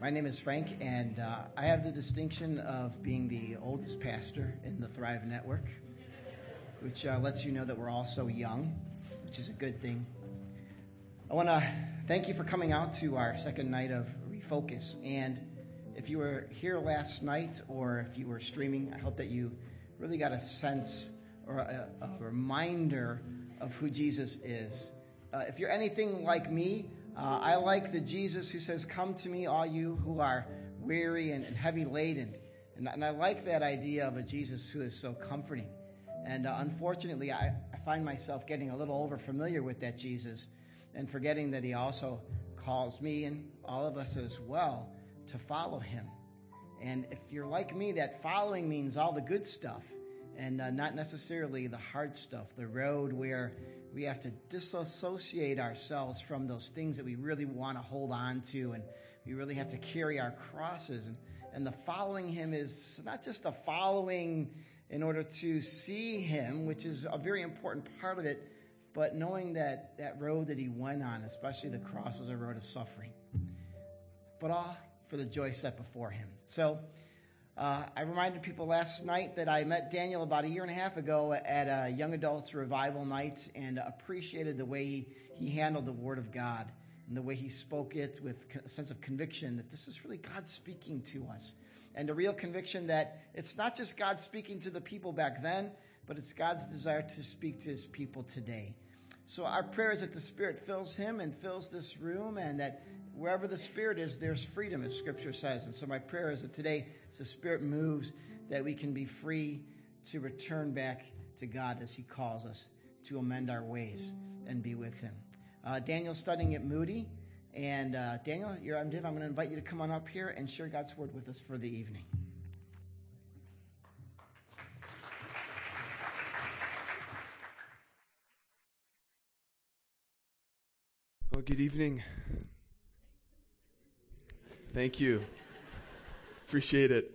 My name is Frank, and uh, I have the distinction of being the oldest pastor in the Thrive Network, which uh, lets you know that we're all so young, which is a good thing. I want to thank you for coming out to our second night of Refocus. And if you were here last night or if you were streaming, I hope that you really got a sense or a, a reminder of who Jesus is. Uh, if you're anything like me, uh, I like the Jesus who says, Come to me, all you who are weary and, and heavy laden. And, and, I like that idea of a Jesus who is so comforting. And uh, unfortunately, I, I find myself getting a little over familiar with that Jesus and forgetting that he also calls me and all of us as well to follow him. And if you're like me, that following means all the good stuff and uh, not necessarily the hard stuff, the road where we have to disassociate ourselves from those things that we really want to hold on to and we really have to carry our crosses. And, and the following him is not just a following in order to see him which is a very important part of it but knowing that that road that he went on especially the cross was a road of suffering but all for the joy set before him. So uh, I reminded people last night that I met Daniel about a year and a half ago at a young adults revival night and appreciated the way he, he handled the Word of God and the way he spoke it with a sense of conviction that this is really God speaking to us. And a real conviction that it's not just God speaking to the people back then, but it's God's desire to speak to his people today. So our prayer is that the Spirit fills him and fills this room and that wherever the Spirit is, there's freedom, as Scripture says. And so my prayer is that today, as the Spirit moves, that we can be free to return back to God as He calls us to amend our ways and be with Him. Uh, Daniel's studying at Moody. And uh, Daniel, you're Div. I'm going to invite you to come on up here and share God's word with us for the evening. Well, good evening. Thank you. Appreciate it.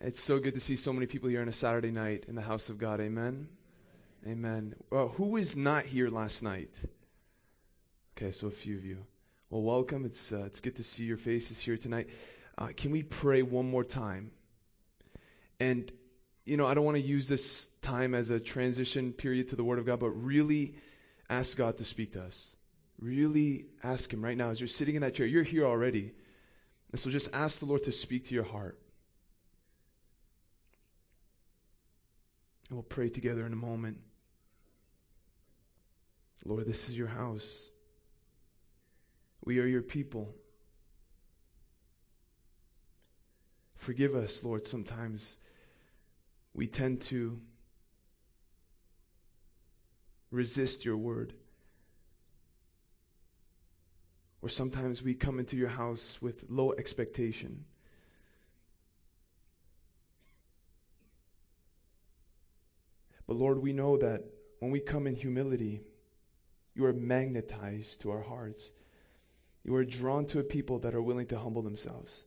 It's so good to see so many people here on a Saturday night in the house of God. Amen. Amen. Well, who was not here last night? Okay, so a few of you. Well, welcome. It's uh, it's good to see your faces here tonight. Uh, can we pray one more time? And you know, I don't want to use this time as a transition period to the Word of God, but really ask God to speak to us. Really ask Him right now as you're sitting in that chair. You're here already. And so just ask the Lord to speak to your heart. And we'll pray together in a moment. Lord, this is your house. We are your people. Forgive us, Lord, sometimes we tend to resist your word. Or sometimes we come into your house with low expectation. But Lord, we know that when we come in humility, you are magnetized to our hearts. You are drawn to a people that are willing to humble themselves.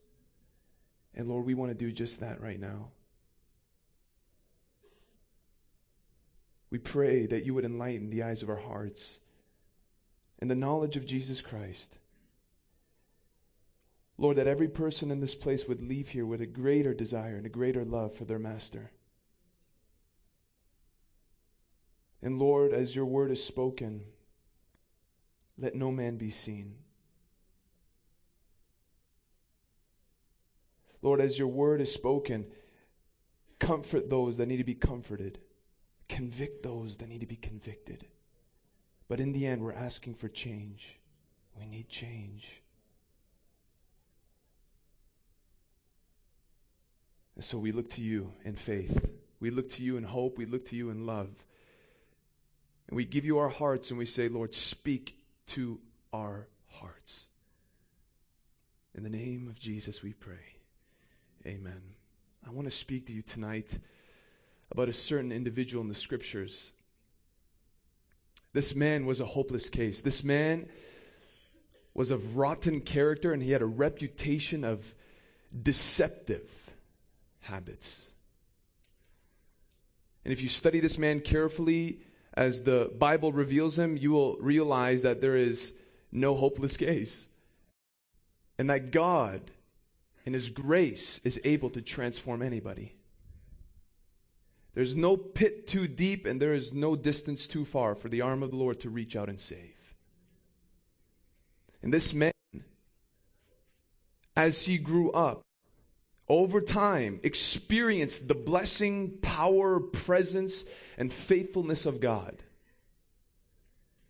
And Lord, we want to do just that right now. We pray that you would enlighten the eyes of our hearts and the knowledge of Jesus Christ. Lord, that every person in this place would leave here with a greater desire and a greater love for their master. And Lord, as your word is spoken, let no man be seen. Lord, as your word is spoken, comfort those that need to be comforted, convict those that need to be convicted. But in the end, we're asking for change. We need change. And so we look to you in faith. We look to you in hope. We look to you in love. And we give you our hearts and we say, Lord, speak to our hearts. In the name of Jesus, we pray. Amen. I want to speak to you tonight about a certain individual in the scriptures. This man was a hopeless case. This man was of rotten character and he had a reputation of deceptive habits. And if you study this man carefully, as the Bible reveals him, you will realize that there is no hopeless case. and that God, in His grace, is able to transform anybody. There's no pit too deep, and there is no distance too far for the arm of the Lord to reach out and save. And this man, as he grew up, over time, experience the blessing, power, presence, and faithfulness of God.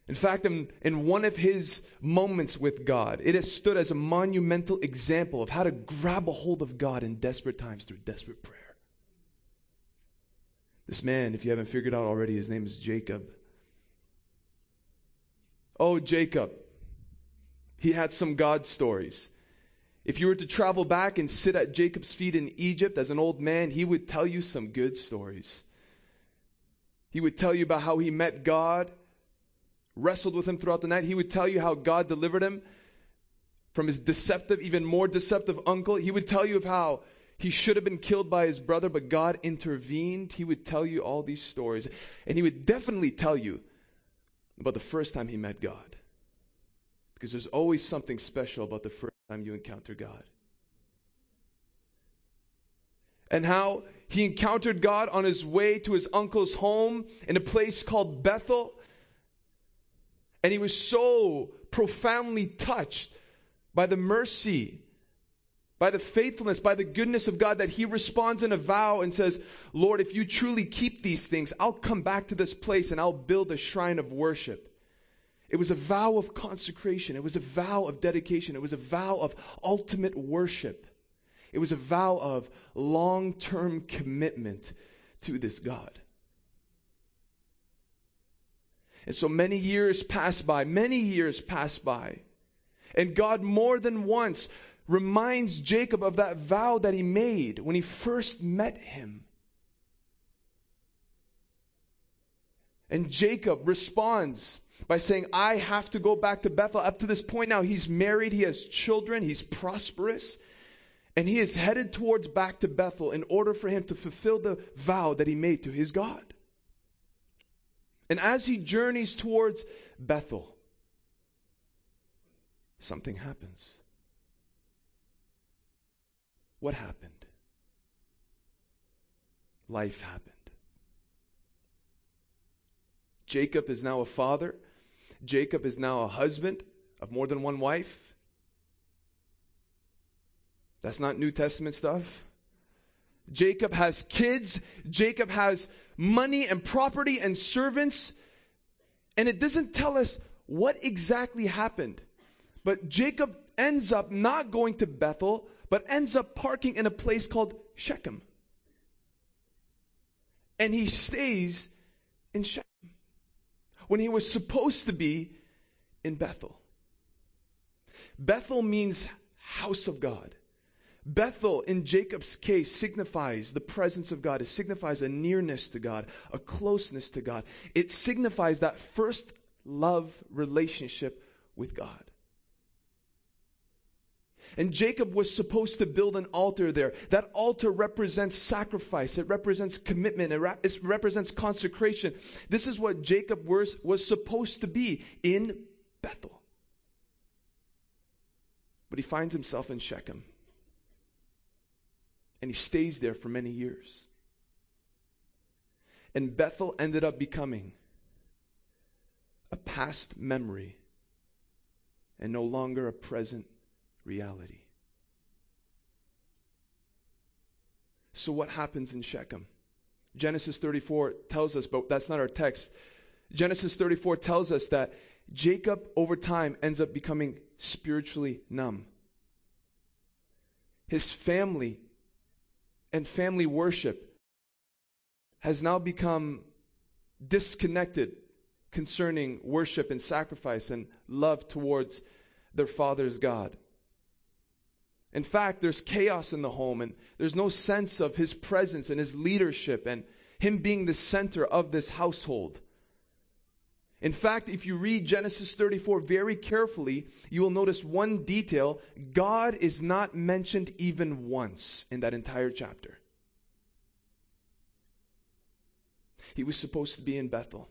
In fact, in, in one of his moments with God, it has stood as a monumental example of how to grab a hold of God in desperate times through desperate prayer. This man, if you haven't figured out already, his name is Jacob. Oh, Jacob. He had some God stories. If you were to travel back and sit at Jacob's feet in Egypt as an old man, he would tell you some good stories. He would tell you about how he met God, wrestled with him throughout the night. He would tell you how God delivered him from his deceptive, even more deceptive uncle. He would tell you of how he should have been killed by his brother, but God intervened. He would tell you all these stories. And he would definitely tell you about the first time he met God. Because there's always something special about the first time you encounter God. And how he encountered God on his way to his uncle's home in a place called Bethel. And he was so profoundly touched by the mercy by the faithfulness, by the goodness of God, that he responds in a vow and says, Lord, if you truly keep these things, I'll come back to this place and I'll build a shrine of worship. It was a vow of consecration. It was a vow of dedication. It was a vow of ultimate worship. It was a vow of long term commitment to this God. And so many years pass by, many years pass by. And God more than once reminds Jacob of that vow that he made when he first met him. And Jacob responds by saying, I have to go back to Bethel. Up to this point now, he's married, he has children, he's prosperous, and he is headed towards back to Bethel in order for him to fulfill the vow that he made to his God. And as he journeys towards Bethel, something happens. What happened? Life happened. Jacob is now a father. Jacob is now a husband of more than one wife. That's not New Testament stuff. Jacob has kids. Jacob has money and property and servants. And it doesn't tell us what exactly happened. But Jacob ends up not going to Bethel, but ends up parking in a place called Shechem. And he stays in Shechem when he was supposed to be in Bethel. Bethel means house of God. Bethel, in Jacob's case, signifies the presence of God. It signifies a nearness to God, a closeness to God. It signifies that first love relationship with God. And Jacob was supposed to build an altar there. That altar represents sacrifice. It represents commitment. It, represents consecration. This is what Jacob was, was supposed to be in Bethel. But he finds himself in Shechem. And he stays there for many years. And Bethel ended up becoming a past memory and no longer a present reality. So, what happens in Shechem? Genesis 34 tells us, but that's not our text. Genesis 34 tells us that Jacob, over time, ends up becoming spiritually numb. His family and family worship has now become disconnected concerning worship and sacrifice and love towards their father's God. In fact, there's chaos in the home and there's no sense of his presence and his leadership and him being the center of this household. In fact, if you read Genesis 34 very carefully, you will notice one detail. God is not mentioned even once in that entire chapter. He was supposed to be in Bethel,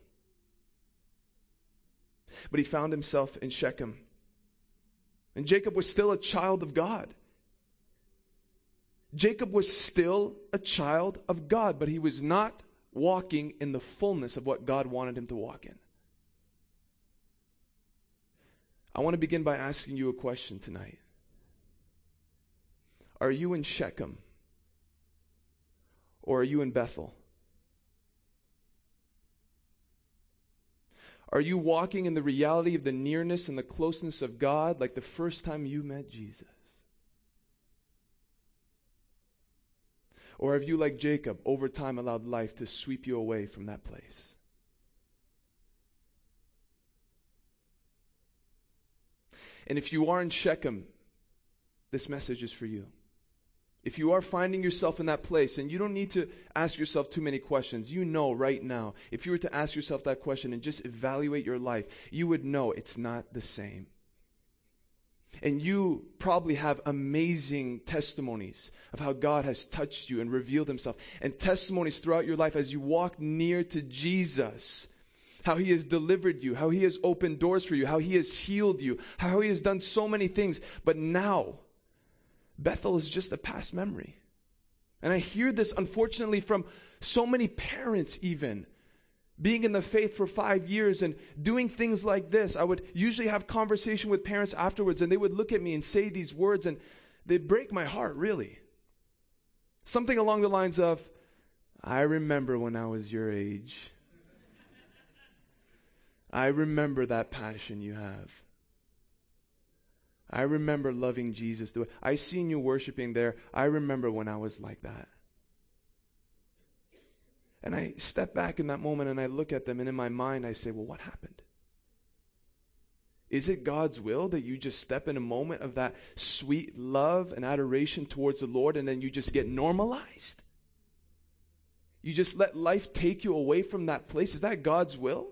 but he found himself in Shechem. And Jacob was still a child of God. Jacob was still a child of God, but he was not walking in the fullness of what God wanted him to walk in. I want to begin by asking you a question tonight. Are you in Shechem? Or are you in Bethel? Are you walking in the reality of the nearness and the closeness of God like the first time you met Jesus? Or have you, like Jacob, over time allowed life to sweep you away from that place? And if you are in Shechem, this message is for you. If you are finding yourself in that place, and you don't need to ask yourself too many questions, you know right now, if you were to ask yourself that question and just evaluate your life, you would know it's not the same. And you probably have amazing testimonies of how God has touched you and revealed himself, and testimonies throughout your life as you walk near to Jesus how he has delivered you, how he has opened doors for you, how he has healed you, how he has done so many things. But now, Bethel is just a past memory. And I hear this, unfortunately, from so many parents, even being in the faith for five years and doing things like this. I would usually have conversation with parents afterwards, and they would look at me and say these words, and they break my heart, really. Something along the lines of, I remember when I was your age. I remember that passion you have. I remember loving Jesus. I seen you worshiping there. I remember when I was like that. And I step back in that moment and I look at them, and in my mind, I say, Well, what happened? Is it God's will that you just step in a moment of that sweet love and adoration towards the Lord and then you just get normalized? You just let life take you away from that place? Is that God's will?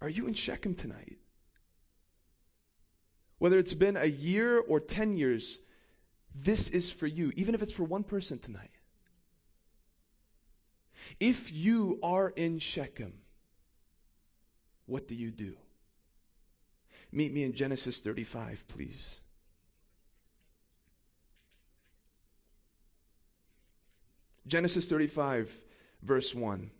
Are you in Shechem tonight? Whether it's been a year or 10 years, this is for you, even if it's for one person tonight. If you are in Shechem, what do you do? Meet me in Genesis 35, please. Genesis 35, verse 1.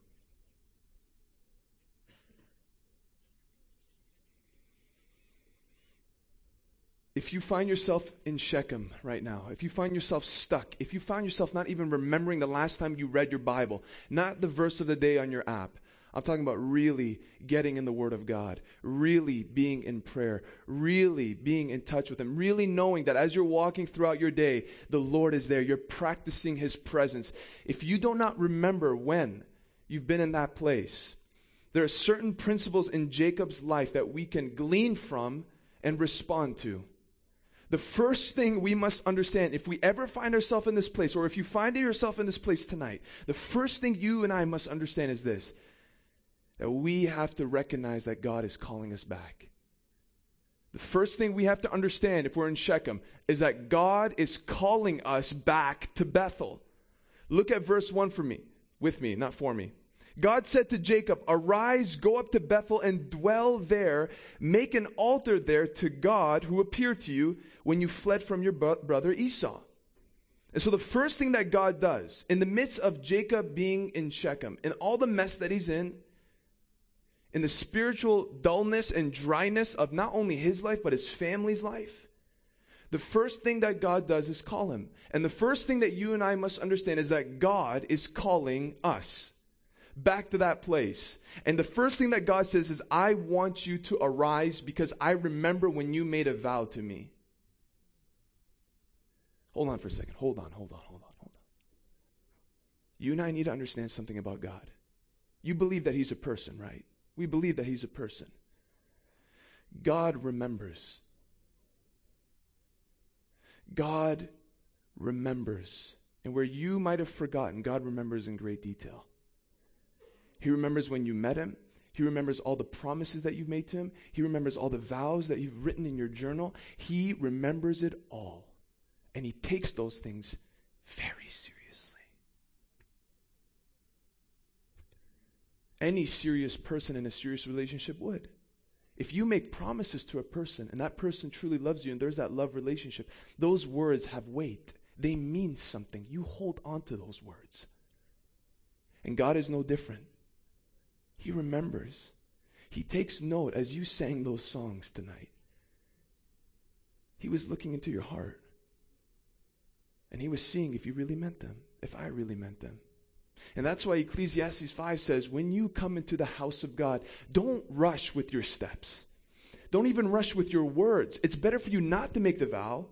If you find yourself in Shechem right now, if you find yourself stuck, if you find yourself not even remembering the last time you read your Bible, not the verse of the day on your app, I'm talking about really getting in the Word of God, really being in prayer, really being in touch with Him, really knowing that as you're walking throughout your day, the Lord is there. You're practicing His presence. If you do not remember when you've been in that place, there are certain principles in Jacob's life that we can glean from and respond to. The first thing we must understand, if we ever find ourselves in this place, or if you find yourself in this place tonight, the first thing you and I must understand is this that we have to recognize that God is calling us back. The first thing we have to understand if we're in Shechem is that God is calling us back to Bethel. Look at verse 1 for me, with me, not for me. God said to Jacob, Arise, go up to Bethel and dwell there. Make an altar there to God who appeared to you when you fled from your brother Esau. And so the first thing that God does in the midst of Jacob being in Shechem and all the mess that he's in, in the spiritual dullness and dryness of not only his life, but his family's life, the first thing that God does is call him. And the first thing that you and I must understand is that God is calling us back to that place. And the first thing that God says is, I want you to arise because I remember when you made a vow to me. Hold on for a second. Hold on, hold on, hold on, hold on. You and I need to understand something about God. You believe that He's a person, right? We believe that He's a person. God remembers. God remembers. And where you might have forgotten, God remembers in great detail. He remembers when you met Him. He remembers all the promises that you've made to Him. He remembers all the vows that you've written in your journal. He remembers it all. And he takes those things very seriously. Any serious person in a serious relationship would. If you make promises to a person and that person truly loves you and there's that love relationship, those words have weight. They mean something. You hold on to those words. And God is no different. He remembers. He takes note as you sang those songs tonight. He was looking into your heart. And he was seeing if you really meant them, if I really meant them. And that's why Ecclesiastes 5 says, when you come into the house of God, don't rush with your steps. Don't even rush with your words. It's better for you not to make the vow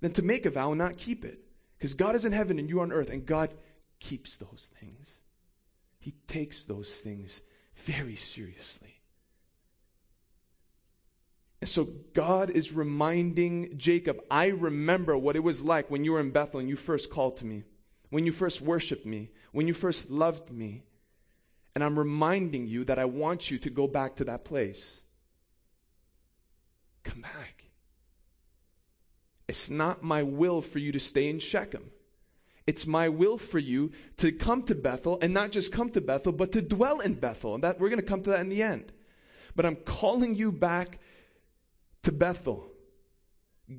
than to make a vow and not keep it. Because God is in heaven and you are on earth, and God keeps those things. He takes those things very seriously. And so God is reminding Jacob, I remember what it was like when you were in Bethel and you first called to me, when you first worshiped me, when you first loved me. And I'm reminding you that I want you to go back to that place. Come back. It's not my will for you to stay in Shechem. It's my will for you to come to Bethel and not just come to Bethel, but to dwell in Bethel. And that we're going to come to that in the end. But I'm calling you back to Bethel.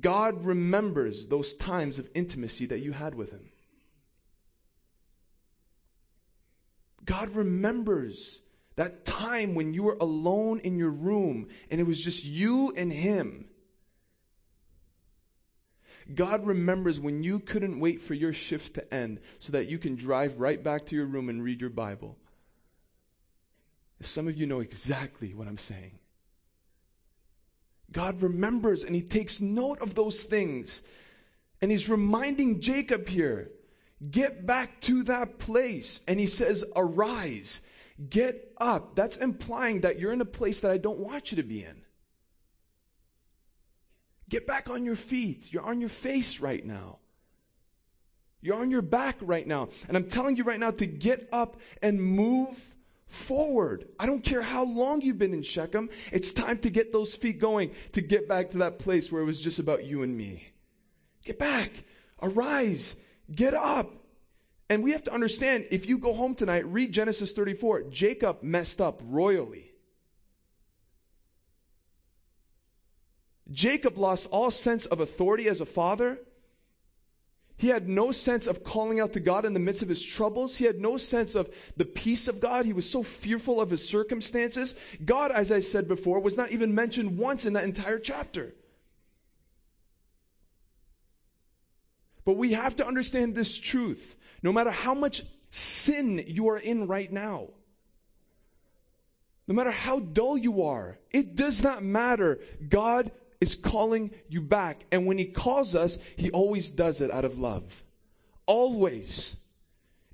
God remembers those times of intimacy that you had with Him. God remembers that time when you were alone in your room and it was just you and Him. God remembers when you couldn't wait for your shift to end so that you can drive right back to your room and read your Bible. Some of you know exactly what I'm saying. God remembers and he takes note of those things. And he's reminding Jacob here get back to that place. And he says, arise, get up. That's implying that you're in a place that I don't want you to be in. Get back on your feet. You're on your face right now. You're on your back right now. And I'm telling you right now to get up and move forward. I don't care how long you've been in Shechem. It's time to get those feet going, to get back to that place where it was just about you and me. Get back. Arise. Get up. And we have to understand if you go home tonight, read Genesis 34. Jacob messed up royally. Jacob lost all sense of authority as a father he had no sense of calling out to God in the midst of his troubles. He had no sense of the peace of God. He was so fearful of his circumstances. God, as I said before, was not even mentioned once in that entire chapter. But we have to understand this truth. No matter how much sin you are in right now, no matter how dull you are, it does not matter. God is calling you back. And when He calls us, He always does it out of love. Always.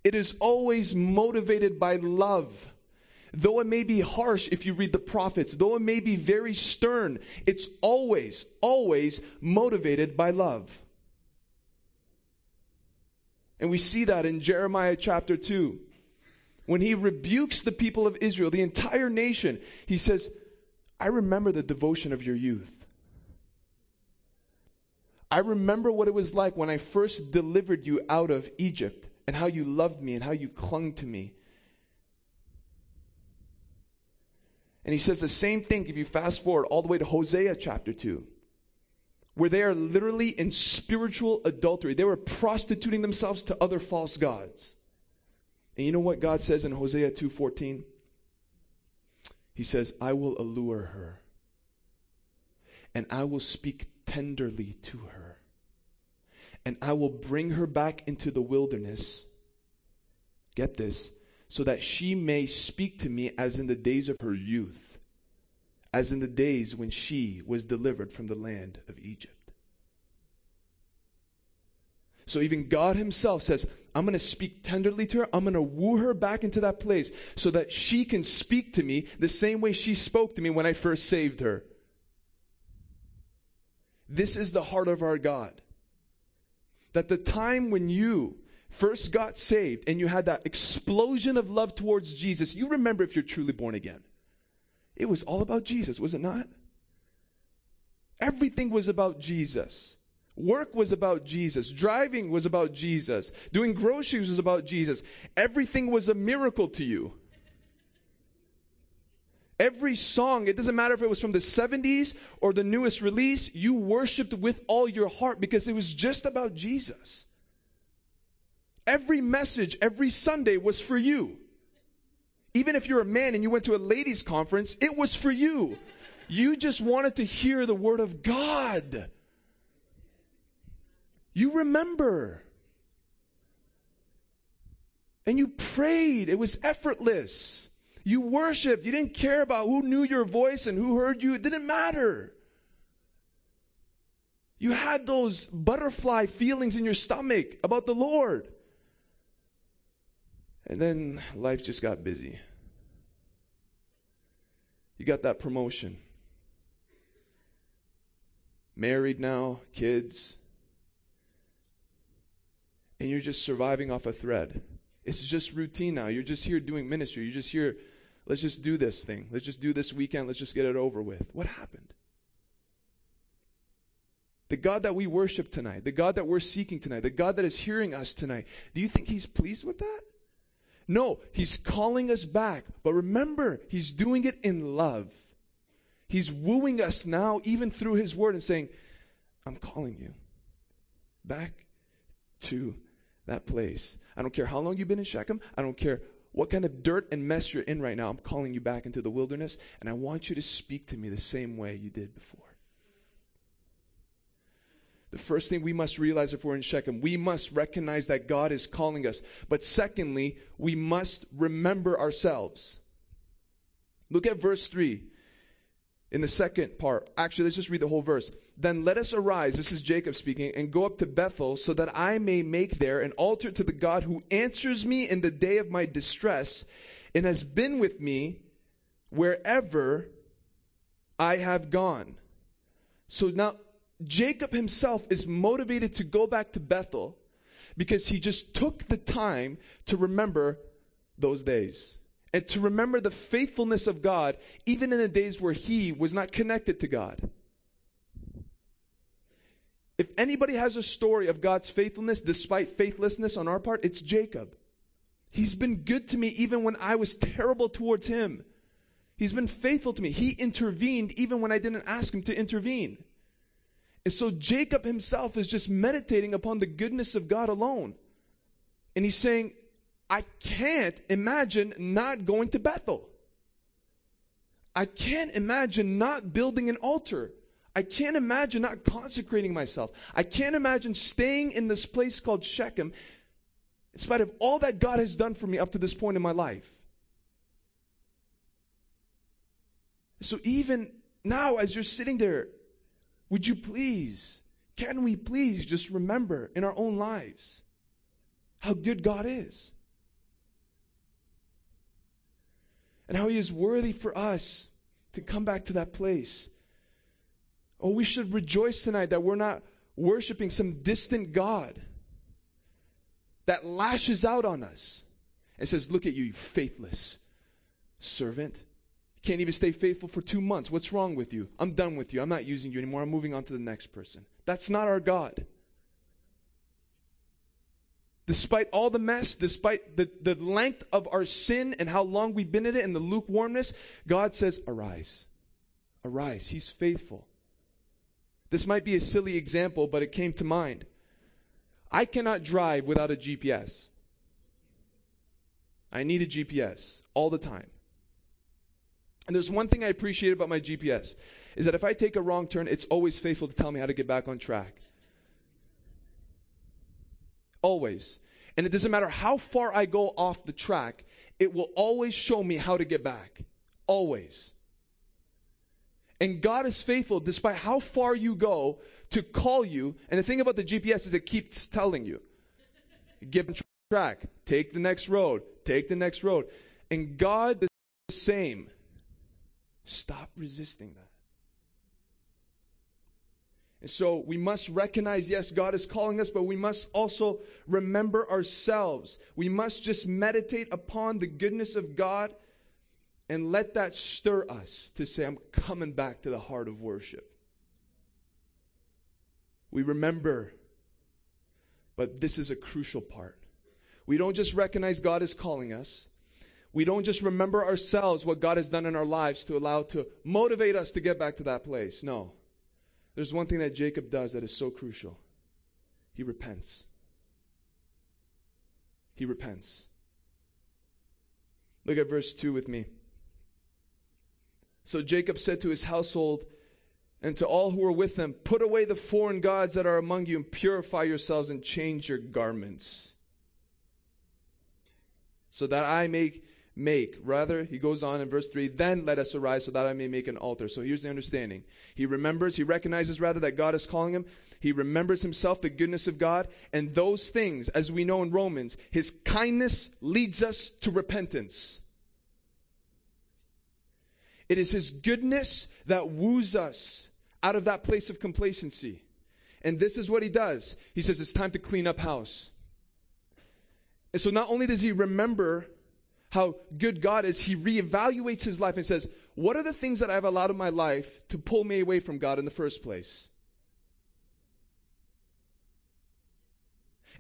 It is always motivated by love. Though it may be harsh if you read the prophets, though it may be very stern, it's always, always motivated by love. And we see that in Jeremiah chapter 2. When he rebukes the people of Israel, the entire nation, he says, I remember the devotion of your youth. I remember what it was like when I first delivered you out of Egypt and how you loved me and how you clung to me. And he says the same thing if you fast forward all the way to Hosea chapter 2, where they are literally in spiritual adultery. They were prostituting themselves to other false gods. And you know what God says in Hosea 2:14? He says, "I will allure her, and I will speak tenderly to her. And I will bring her back into the wilderness. Get this, so that she may speak to me as in the days of her youth, as in the days when she was delivered from the land of Egypt. So even God Himself says, I'm going to speak tenderly to her. I'm going to woo her back into that place so that she can speak to me the same way she spoke to me when I first saved her. This is the heart of our God. That the time when you first got saved and you had that explosion of love towards Jesus, you remember if you're truly born again. It was all about Jesus, was it not? Everything was about Jesus. Work was about Jesus. Driving was about Jesus. Doing groceries was about Jesus. Everything was a miracle to you. Every song, it doesn't matter if it was from the 70s or the newest release, you worshiped with all your heart because it was just about Jesus. Every message, every Sunday was for you. Even if you're a man and you went to a ladies' conference, it was for you. You just wanted to hear the Word of God. You remember. And you prayed. It was effortless. You worshiped. You didn't care about who knew your voice and who heard you. It didn't matter. You had those butterfly feelings in your stomach about the Lord. And then life just got busy. You got that promotion. Married now, kids. And you're just surviving off a thread. It's just routine now. You're just here doing ministry. You're just here Let's just do this thing. Let's just do this weekend. Let's just get it over with. What happened? The God that we worship tonight, the God that we're seeking tonight, the God that is hearing us tonight, do you think He's pleased with that? No, He's calling us back. But remember, He's doing it in love. He's wooing us now, even through His Word, and saying, I'm calling you back to that place. I don't care how long you've been in Shechem. I don't care what kind of dirt and mess you're in right now, I'm calling you back into the wilderness, and I want you to speak to me the same way you did before. The first thing we must realize if we're in Shechem, we must recognize that God is calling us. But secondly, we must remember ourselves. Look at verse 3 in the second part. Actually, let's just read the whole verse. Then let us arise, this is Jacob speaking, and go up to Bethel, so that I may make there an altar to the God who answers me in the day of my distress, and has been with me wherever I have gone. So now, Jacob himself is motivated to go back to Bethel because he just took the time to remember those days and to remember the faithfulness of God, even in the days where he was not connected to God. If anybody has a story of God's faithfulness despite faithlessness on our part, it's Jacob. He's been good to me even when I was terrible towards him. He's been faithful to me. He intervened even when I didn't ask him to intervene. And so Jacob himself is just meditating upon the goodness of God alone. And he's saying, I can't imagine not going to Bethel. I can't imagine not building an altar. I can't imagine not consecrating myself. I can't imagine staying in this place called Shechem in spite of all that God has done for me up to this point in my life. So even now, as you're sitting there, would you please, can we please just remember in our own lives how good God is? And how He is worthy for us to come back to that place Oh, we should rejoice tonight that we're not worshiping some distant God that lashes out on us and says, Look at you, you faithless servant. Can't even stay faithful for two months. What's wrong with you? I'm done with you. I'm not using you anymore. I'm moving on to the next person. That's not our God. Despite all the mess, despite the, the length of our sin and how long we've been in it and the lukewarmness, God says, Arise. Arise. He's faithful. This might be a silly example, but it came to mind. I cannot drive without a GPS. I need a GPS all the time. And there's one thing I appreciate about my GPS is that if I take a wrong turn, it's always faithful to tell me how to get back on track. Always. And it doesn't matter how far I go off the track, it will always show me how to get back. Always. And God is faithful despite how far you go to call you. And the thing about the GPS is it keeps telling you get on track, take the next road, take the next road. And God, is the same. Stop resisting that. And so we must recognize, yes, God is calling us, but we must also remember ourselves. We must just meditate upon the goodness of God and let that stir us to say, I'm coming back to the heart of worship. We remember, but this is a crucial part. We don't just recognize God is calling us, we don't just remember ourselves what God has done in our lives to allow to motivate us to get back to that place. No. There's one thing that Jacob does that is so crucial. He repents. He repents. Look at verse 2 with me. So Jacob said to his household and to all who were with him, Put away the foreign gods that are among you and purify yourselves and change your garments. So that I may make. Rather, he goes on in verse 3, then let us arise so that I may make an altar. So here's the understanding. He remembers, he recognizes rather that God is calling him. He remembers himself, the goodness of God. And those things, as we know in Romans, his kindness leads us to repentance. It is his goodness that woos us out of that place of complacency. And this is what he does. He says, It's time to clean up house. And so not only does he remember how good God is, he reevaluates his life and says, What are the things that I've allowed in my life to pull me away from God in the first place?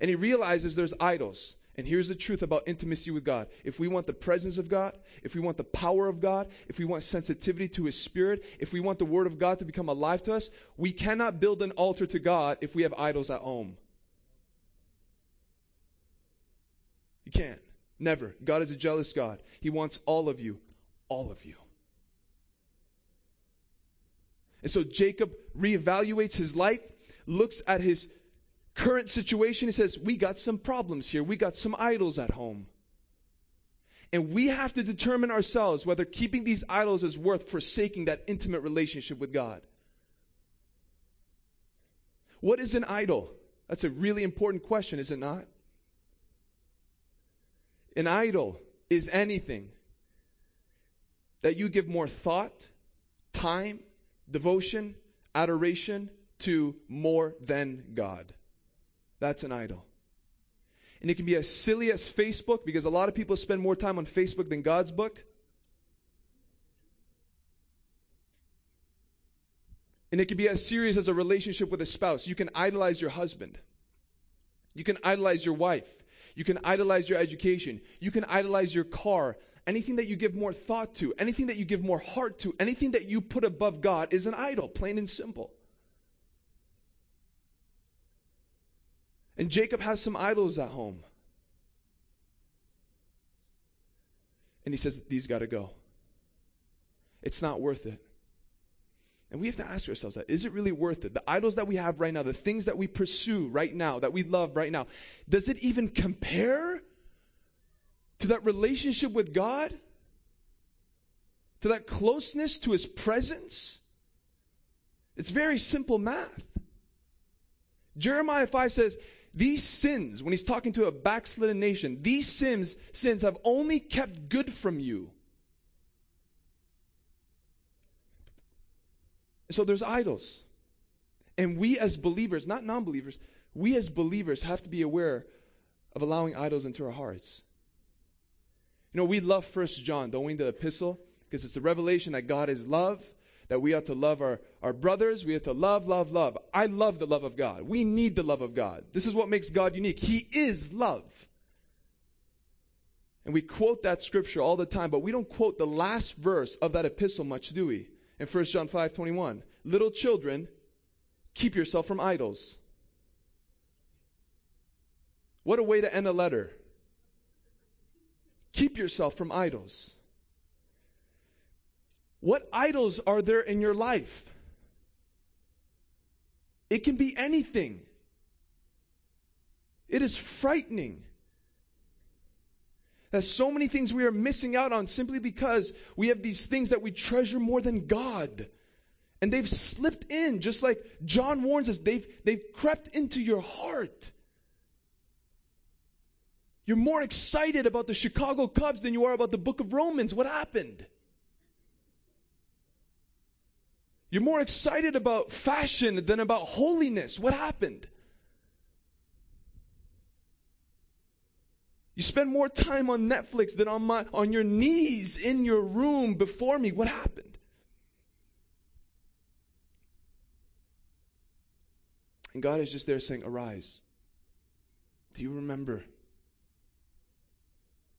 And he realizes there's idols. And here's the truth about intimacy with God. If we want the presence of God, if we want the power of God, if we want sensitivity to His Spirit, if we want the Word of God to become alive to us, we cannot build an altar to God if we have idols at home. You can't. Never. God is a jealous God. He wants all of you. All of you. And so Jacob reevaluates his life, looks at his current situation. He says, We got some problems here. We got some idols at home. And we have to determine ourselves whether keeping these idols is worth forsaking that intimate relationship with God. What is an idol? That's a really important question, is it not? An idol is anything that you give more thought, time, devotion, adoration to more than God. That's an idol. And it can be as silly as Facebook because a lot of people spend more time on Facebook than God's book. And it can be as serious as a relationship with a spouse. You can idolize your husband. You can idolize your wife. You can idolize your education. You can idolize your car. Anything that you give more thought to, anything that you give more heart to, anything that you put above God is an idol, plain and simple. And Jacob has some idols at home. And he says, These got to go. It's not worth it. And we have to ask ourselves that is it really worth it? The idols that we have right now, the things that we pursue right now, that we love right now, does it even compare to that relationship with God? To that closeness to His presence? It's very simple math. Jeremiah 5 says, these sins, when he's talking to a backslidden nation, these sins, sins have only kept good from you. So there's idols. And we as believers, not non believers, we as believers have to be aware of allowing idols into our hearts. You know, we love First John, don't we, the epistle? Because it's the revelation that God is love, that we ought to love our, our brothers, we have to love, love, love. I love the love of God. We need the love of God. This is what makes God unique. He is love. And we quote that scripture all the time, but we don't quote the last verse of that epistle much, do we? in 1 John 5 21. Little children, keep yourself from idols. What a way to end a letter. Keep yourself from idols. What idols are there in your life? It can be anything. It is frightening there's so many things we are missing out on simply because we have these things that we treasure more than God. And they've slipped in, just like John warns us, they've, they've crept into your heart. You're more excited about the Chicago Cubs than you are about the book of Romans. What happened? You're more excited about fashion than about holiness. What happened? You spend more time on Netflix than on my on your knees in your room before me. What happened? And God is just there saying, Arise. Do you remember?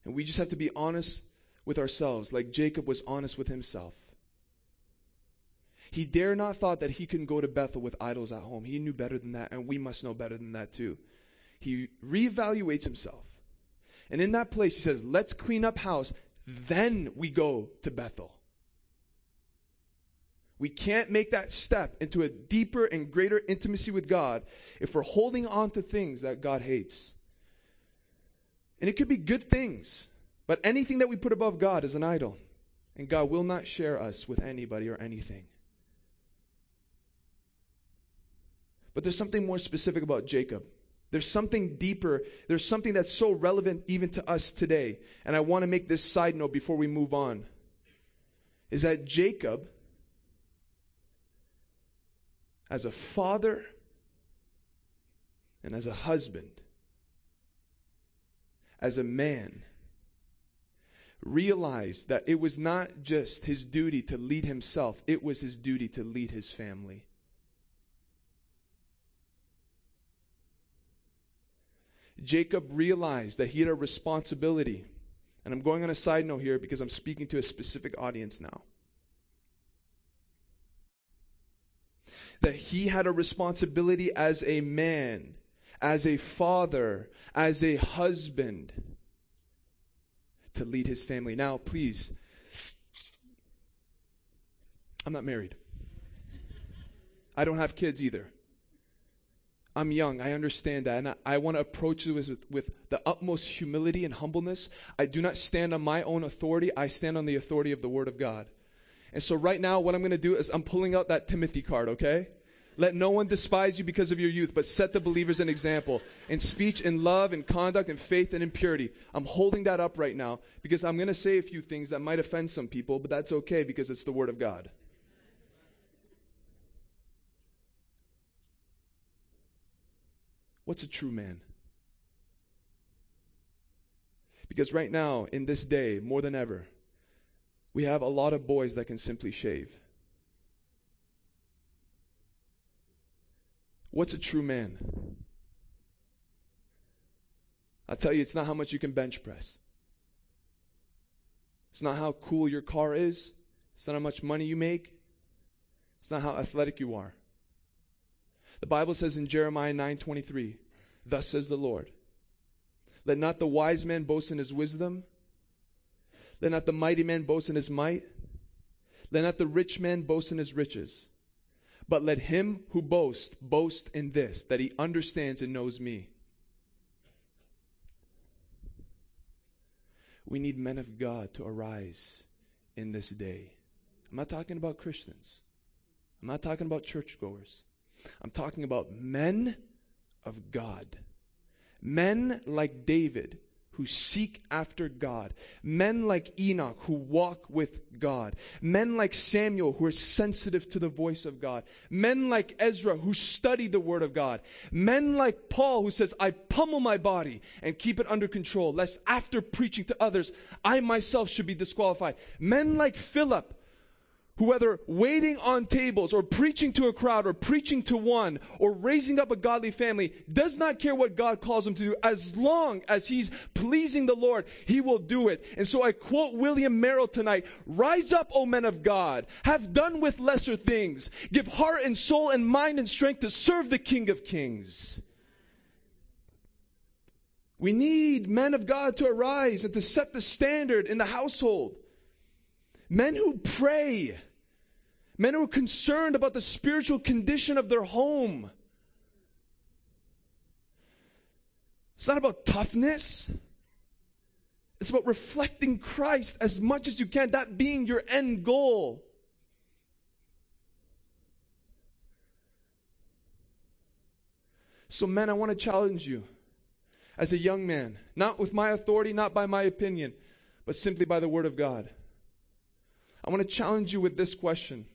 And we just have to be honest with ourselves, like Jacob was honest with himself. He dare not thought that he can go to Bethel with idols at home. He knew better than that, and we must know better than that too. He reevaluates himself. And in that place, he says, Let's clean up house, then we go to Bethel. We can't make that step into a deeper and greater intimacy with God if we're holding on to things that God hates. And it could be good things, but anything that we put above God is an idol. And God will not share us with anybody or anything. But there's something more specific about Jacob. There's something deeper. There's something that's so relevant even to us today. And I want to make this side note before we move on. Is that Jacob, as a father and as a husband, as a man, realized that it was not just his duty to lead himself, it was his duty to lead his family. Jacob realized that he had a responsibility. And I'm going on a side note here because I'm speaking to a specific audience now. That he had a responsibility as a man, as a father, as a husband to lead his family. Now, please, I'm not married. I don't have kids either. I'm young. I understand that. And I, I want to approach it with, with the utmost humility and humbleness. I do not stand on my own authority. I stand on the authority of the Word of God. And so right now, what I'm going to do is I'm pulling out that Timothy card, okay? Let no one despise you because of your youth, but set the believers an example in speech, in love, in conduct, in faith, and in purity. I'm holding that up right now because I'm going to say a few things that might offend some people, but that's okay because it's the Word of God. What's a true man? Because right now, in this day, more than ever, we have a lot of boys that can simply shave. What's a true man? I'll tell you, it's not how much you can bench press. It's not how cool your car is. It's not how much money you make. It's not how athletic you are. The Bible says in Jeremiah 9:23, "Thus says the Lord, let not the wise man boast in his wisdom, let not the mighty man boast in his might, let not the rich man boast in his riches, but let him who boasts boast in this, that he understands and knows me." We need men of God to arise in this day. I'm not talking about Christians. I'm not talking about churchgoers. I'm talking about men of God. Men like David who seek after God. Men like Enoch who walk with God. Men like Samuel who are sensitive to the voice of God. Men like Ezra who study the word of God. Men like Paul who says, I pummel my body and keep it under control, lest after preaching to others, I myself should be disqualified. Men like Philip who whether waiting on tables or preaching to a crowd or preaching to one or raising up a godly family does not care what God calls him to do. As long as he's pleasing the Lord he will do it. And so I quote William Merrill tonight rise up O men of God. Have done with lesser things. Give heart and soul and mind and strength to serve the King of Kings. We need men of God to arise and to set the standard in the household. Men who pray Men who are concerned about the spiritual condition of their home. It's not about toughness. It's about reflecting Christ as much as you can, that being your end goal. So, men, I want to challenge you as a young man, not with my authority, not by my opinion, but simply by the Word of God. I want to challenge you with this question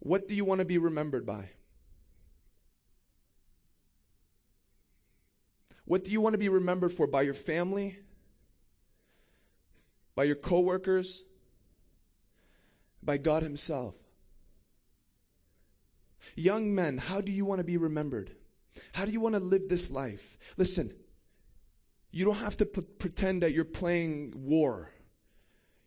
what do you want to be remembered by? What do you want to be remembered for? By your family? By your coworkers? By God Himself? Young men, how do you want to be remembered? How do you want to live this life? Listen, you don't have to p- pretend that you're playing war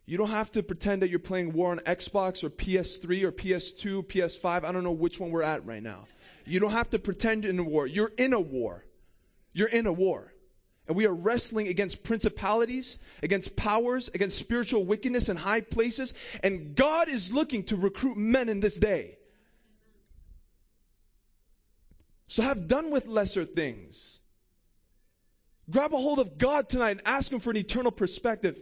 You don't have to pretend that you're playing war on Xbox or PS3 or PS2, PS5. I don't know which one we're at right now. You don't have to pretend in a war. You're in a war. You're in a war. And we are wrestling against principalities, against powers, against spiritual wickedness in high places. And God is looking to recruit men in this day. So have done with lesser things. Grab a hold of God tonight and ask Him for an eternal perspective.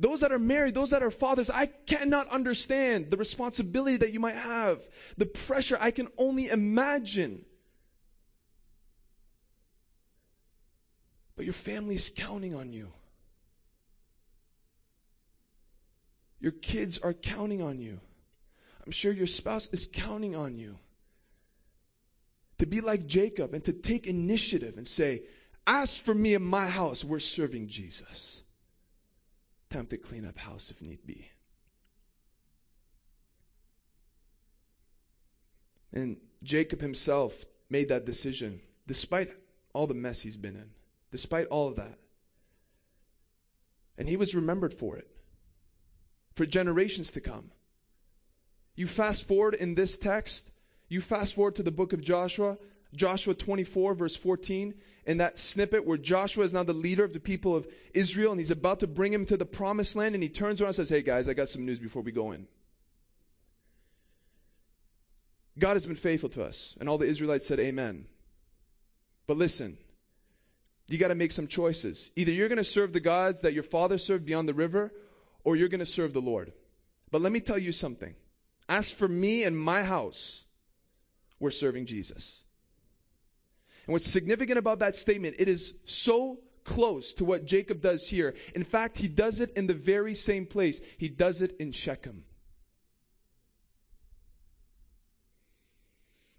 Those that are married, those that are fathers, I cannot understand the responsibility that you might have, the pressure I can only imagine. But your family's counting on you. Your kids are counting on you. I'm sure your spouse is counting on you. To be like Jacob and to take initiative and say, As for me and my house, we're serving Jesus. Time to clean up house if need be. And Jacob himself made that decision despite all the mess he's been in, despite all of that. And he was remembered for it for generations to come. You fast forward in this text, you fast forward to the book of Joshua, Joshua 24, verse 14, in that snippet where Joshua is now the leader of the people of Israel and he's about to bring him to the promised land and he turns around and says, Hey guys, I got some news before we go in. God has been faithful to us. And all the Israelites said, Amen. But listen, you got to make some choices. Either you're going to serve the gods that your father served beyond the river, or you're going to serve the Lord. But let me tell you something. As for me and my house, we're serving Jesus. And what's significant about that statement, it is so close to what Jacob does here. In fact, he does it in the very same place. He does it in Shechem.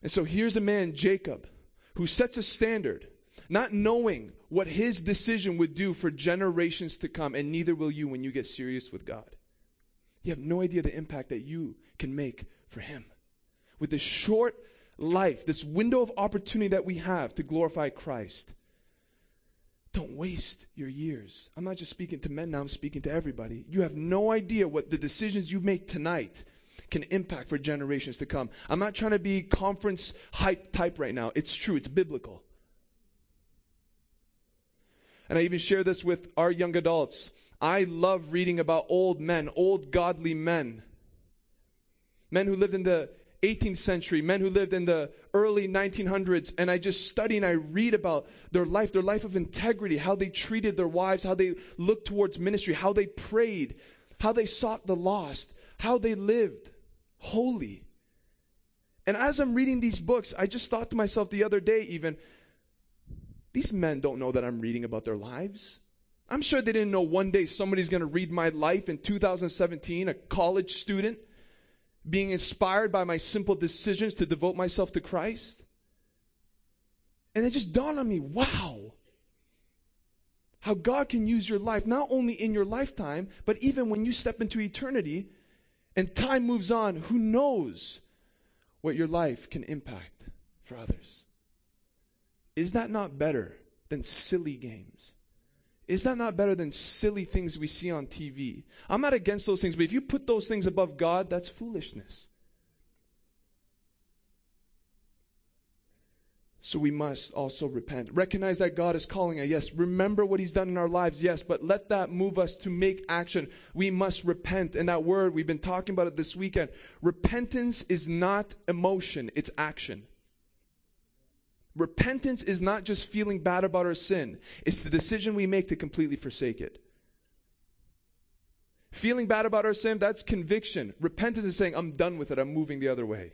And so here's a man, Jacob, who sets a standard, not knowing what his decision would do for generations to come, and neither will you when you get serious with God. You have no idea the impact that you can make for him. With this short life, this window of opportunity that we have to glorify Christ. Don't waste your years. I'm not just speaking to men now, I'm speaking to everybody. You have no idea what the decisions you make tonight can impact for generations to come. I'm not trying to be conference hype type right now. It's true, it's biblical. And I even share this with our young adults. I love reading about old men, old godly men. Men who lived in the 18th century, men who lived in the early 1900s, and I just study and I read about their life, their life of integrity, how they treated their wives, how they looked towards ministry, how they prayed, how they sought the lost, how they lived holy. And as I'm reading these books, I just thought to myself the other day, even, these men don't know that I'm reading about their lives. I'm sure they didn't know one day somebody's going to read my life in 2017, a college student being inspired by my simple decisions to devote myself to Christ. And it just dawned on me wow, how God can use your life, not only in your lifetime, but even when you step into eternity and time moves on, who knows what your life can impact for others? Is that not better than silly games? Is that not better than silly things we see on TV? I'm not against those things, but if you put those things above God, that's foolishness. So we must also repent. Recognize that God is calling us. Yes, remember what He's done in our lives. Yes, but let that move us to make action. We must repent. And that word, we've been talking about it this weekend. Repentance is not emotion, it's action. Repentance is not just feeling bad about our sin, it's the decision we make to completely forsake it. Feeling bad about our sin, that's conviction. Repentance is saying, I'm done with it, I'm moving the other way.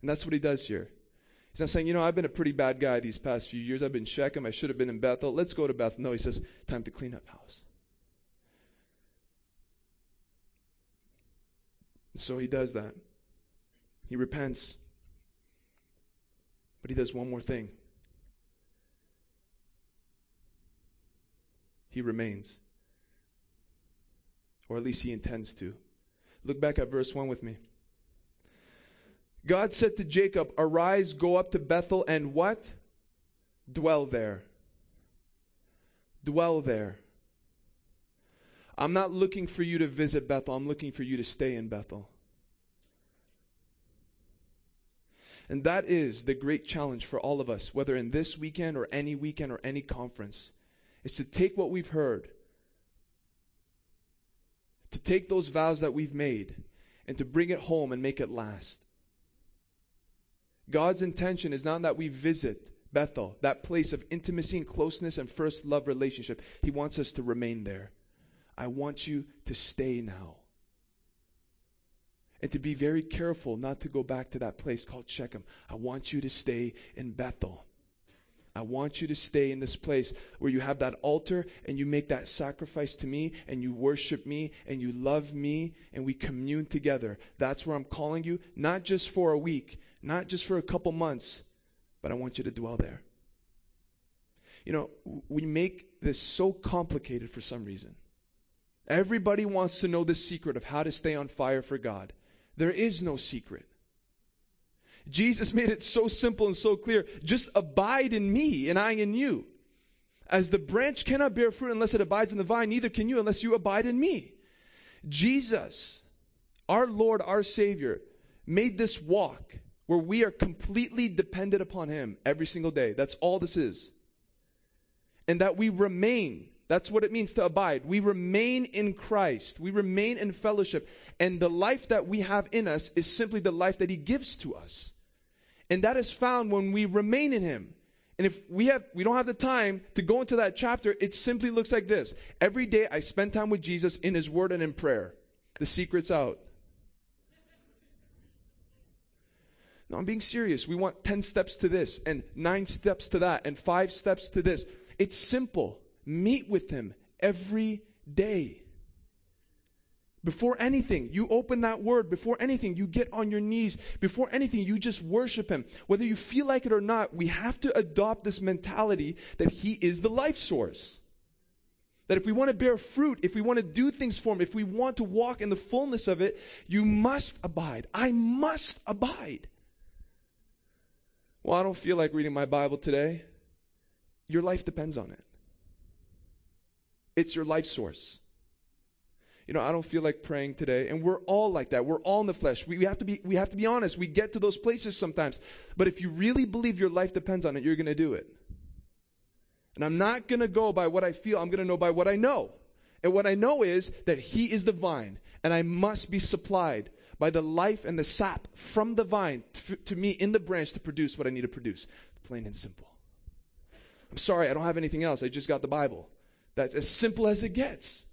And that's what he does here. He's not saying, you know, I've been a pretty bad guy these past few years. I've been Shechem. I should have been in Bethel. Let's go to Bethel. No, he says, time to clean up house. So he does that. He repents. But he does one more thing he remains. Or at least he intends to. Look back at verse 1 with me. God said to Jacob, Arise, go up to Bethel, and what? Dwell there. Dwell there. I'm not looking for you to visit Bethel, I'm looking for you to stay in Bethel. And that is the great challenge for all of us, whether in this weekend or any weekend or any conference, is to take what we've heard, to take those vows that we've made, and to bring it home and make it last. God's intention is not that we visit Bethel, that place of intimacy and closeness and first love relationship. He wants us to remain there. I want you to stay now. And to be very careful not to go back to that place called Shechem. I want you to stay in Bethel. I want you to stay in this place where you have that altar and you make that sacrifice to me and you worship me and you love me and we commune together. That's where I'm calling you, not just for a week, not just for a couple months, but I want you to dwell there. You know, we make this so complicated for some reason. Everybody wants to know the secret of how to stay on fire for God. There is no secret. Jesus made it so simple and so clear. Just abide in me and I in you. As the branch cannot bear fruit unless it abides in the vine, neither can you unless you abide in me. Jesus, our Lord, our Savior, made this walk where we are completely dependent upon Him every single day. That's all this is. And that we remain that's what it means to abide. We remain in Christ. We remain in fellowship. And the life that we have in us is simply the life that He gives to us. And that is found when we remain in Him. And if we have, we don't have the time to go into that chapter, it simply looks like this. Every day I spend time with Jesus in His Word and in prayer. The secret's out. No, I'm being serious. We want 10 steps to this and nine steps to that and five steps to this. It's simple. Meet with Him every day. Before anything, you open that word. Before anything, you get on your knees. Before anything, you just worship Him. Whether you feel like it or not, we have to adopt this mentality that He is the life source. That if we want to bear fruit, if we want to do things for Him, if we want to walk in the fullness of it, you must abide. I must abide. Well, I don't feel like reading my Bible today. Your life depends on it. It's your life source. You know, I don't feel like praying today. And we're all like that. We're all in the flesh. We, we, have to be, we have to be honest. We get to those places sometimes. But if you really believe your life depends on it, you're going to do it. And I'm not going to go by what I feel. I'm going to know by what I know. And what I know is that He is the vine, and I must be supplied by the life and the sap from the vine to, to me in the branch to produce what I need to produce. Plain and simple. I'm sorry, I don't have anything else. I just got the Bible. That's as simple as it gets.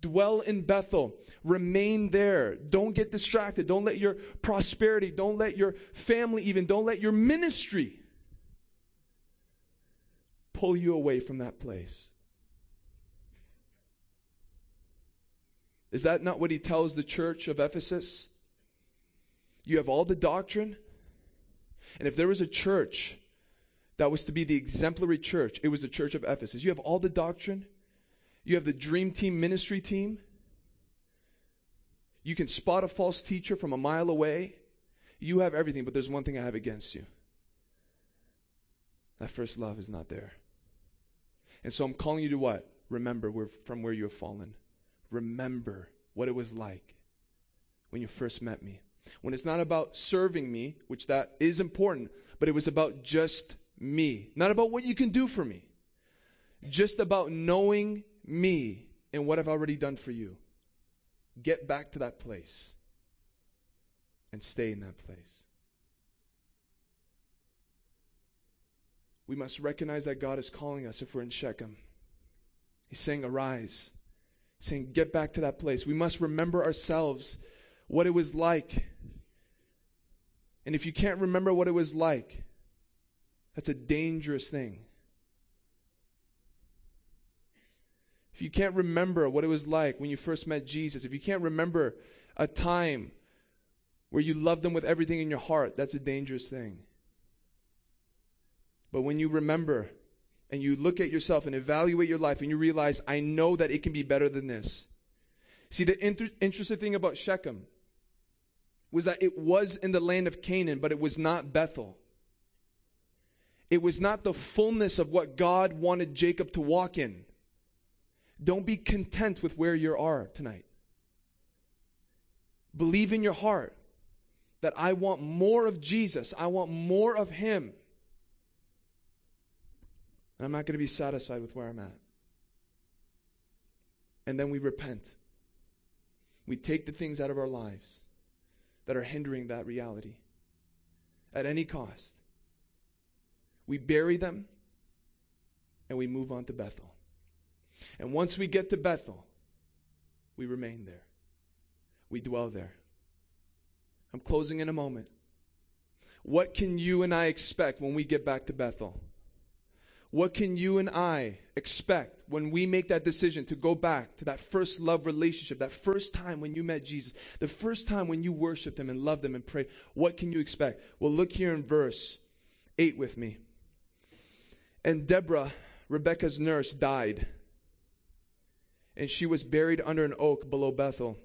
Dwell in Bethel. Remain there. Don't get distracted. Don't let your prosperity, don't let your family even, don't let your ministry pull you away from that place. Is that not what he tells the church of Ephesus? You have all the doctrine. And if there was a church that was to be the exemplary church. It was the church of Ephesus. You have all the doctrine, you have the dream team ministry team. You can spot a false teacher from a mile away. You have everything, but there's one thing I have against you. That first love is not there. And so I'm calling you to what? Remember where, from where you have fallen. Remember what it was like when you first met me. When it's not about serving me, which that is important, but it was about just me. Not about what you can do for me. Just about knowing me and what I've already done for you. Get back to that place and stay in that place. We must recognize that God is calling us if we're in Shechem. He's saying, Arise. He's saying, Get back to that place. We must remember ourselves what it was like. And if you can't remember what it was like, that's a dangerous thing. If you can't remember what it was like when you first met Jesus, if you can't remember a time where you loved Him with everything in your heart, that's a dangerous thing. But when you remember and you look at yourself and evaluate your life and you realize, I know that it can be better than this. See, the inter- interesting thing about Shechem was that it was in the land of Canaan, but it was not Bethel. It was not the fullness of what God wanted Jacob to walk in. Don't be content with where you are tonight. Believe in your heart that I want more of Jesus. I want more of Him. And I'm not going to be satisfied with where I'm at. And then we repent. We take the things out of our lives that are hindering that reality at any cost. We bury them and we move on to Bethel. And once we get to Bethel, we remain there. We dwell there. I'm closing in a moment. What can you and I expect when we get back to Bethel? What can you and I expect when we make that decision to go back to that first love relationship, that first time when you met Jesus, the first time when you worshiped Him and loved Him and prayed? What can you expect? Well, look here in verse 8 with me. And Deborah, Rebecca's nurse, died, and she was buried under an oak below Bethel.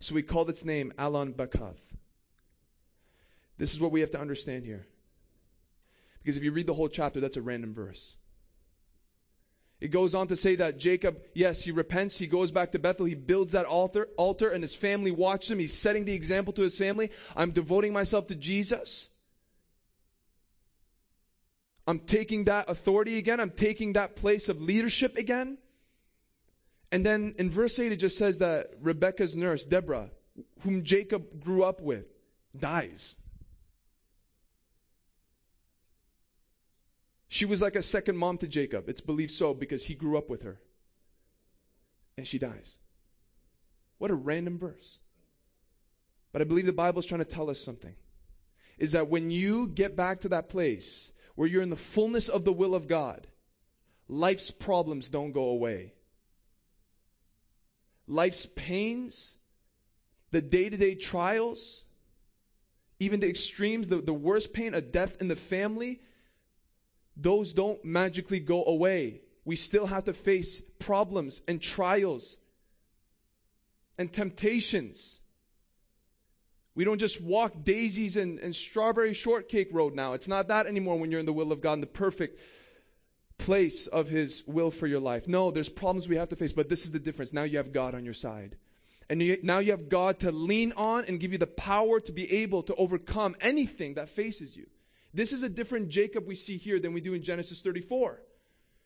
So we called its name Allon Bachuth. This is what we have to understand here. Because if you read the whole chapter, that's a random verse. It goes on to say that Jacob, yes, he repents, he goes back to Bethel, he builds that altar, altar, and his family watches him. He's setting the example to his family. I'm devoting myself to Jesus. I'm taking that authority again. I'm taking that place of leadership again. And then in verse 8, it just says that Rebecca's nurse, Deborah, whom Jacob grew up with, dies. She was like a second mom to Jacob. It's believed so because he grew up with her. And she dies. What a random verse. But I believe the Bible is trying to tell us something. Is that when you get back to that place where you're in the fullness of the will of God, life's problems don't go away. Life's pains, the day to day trials, even the extremes, the, the worst pain, a death in the family, those don't magically go away. We still have to face problems and trials and temptations. We don't just walk daisies and, and strawberry shortcake road now. It's not that anymore when you're in the will of God, in the perfect place of His will for your life. No, there's problems we have to face, but this is the difference. Now you have God on your side. And you, now you have God to lean on and give you the power to be able to overcome anything that faces you. This is a different Jacob we see here than we do in Genesis 34.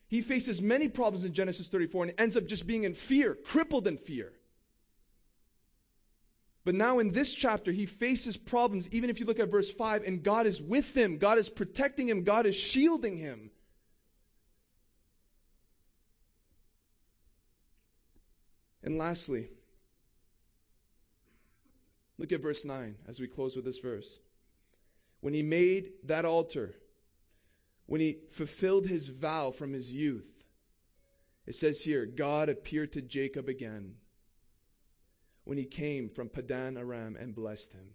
He faces many problems in Genesis 34 and ends up just being in fear, crippled in fear. But now in this chapter, he faces problems, even if you look at verse 5, and God is with him, God is protecting him, God is shielding him. And lastly, look at verse 9 as we close with this verse. When he made that altar, when he fulfilled his vow from his youth, it says here, God appeared to Jacob again when he came from Padan Aram and blessed him.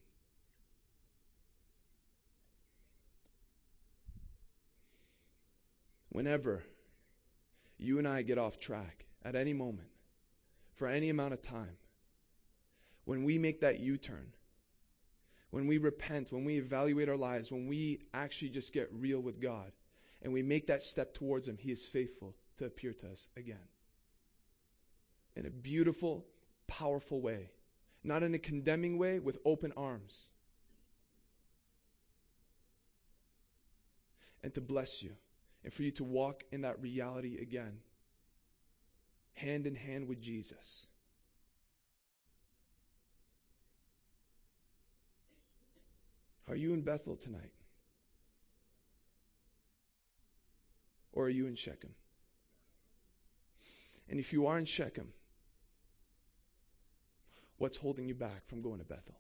Whenever you and I get off track at any moment, for any amount of time, when we make that U turn, when we repent, when we evaluate our lives, when we actually just get real with God and we make that step towards Him, He is faithful to appear to us again. In a beautiful, powerful way. Not in a condemning way, with open arms. And to bless you and for you to walk in that reality again, hand in hand with Jesus. Are you in Bethel tonight? Or are you in Shechem? And if you are in Shechem, what's holding you back from going to Bethel?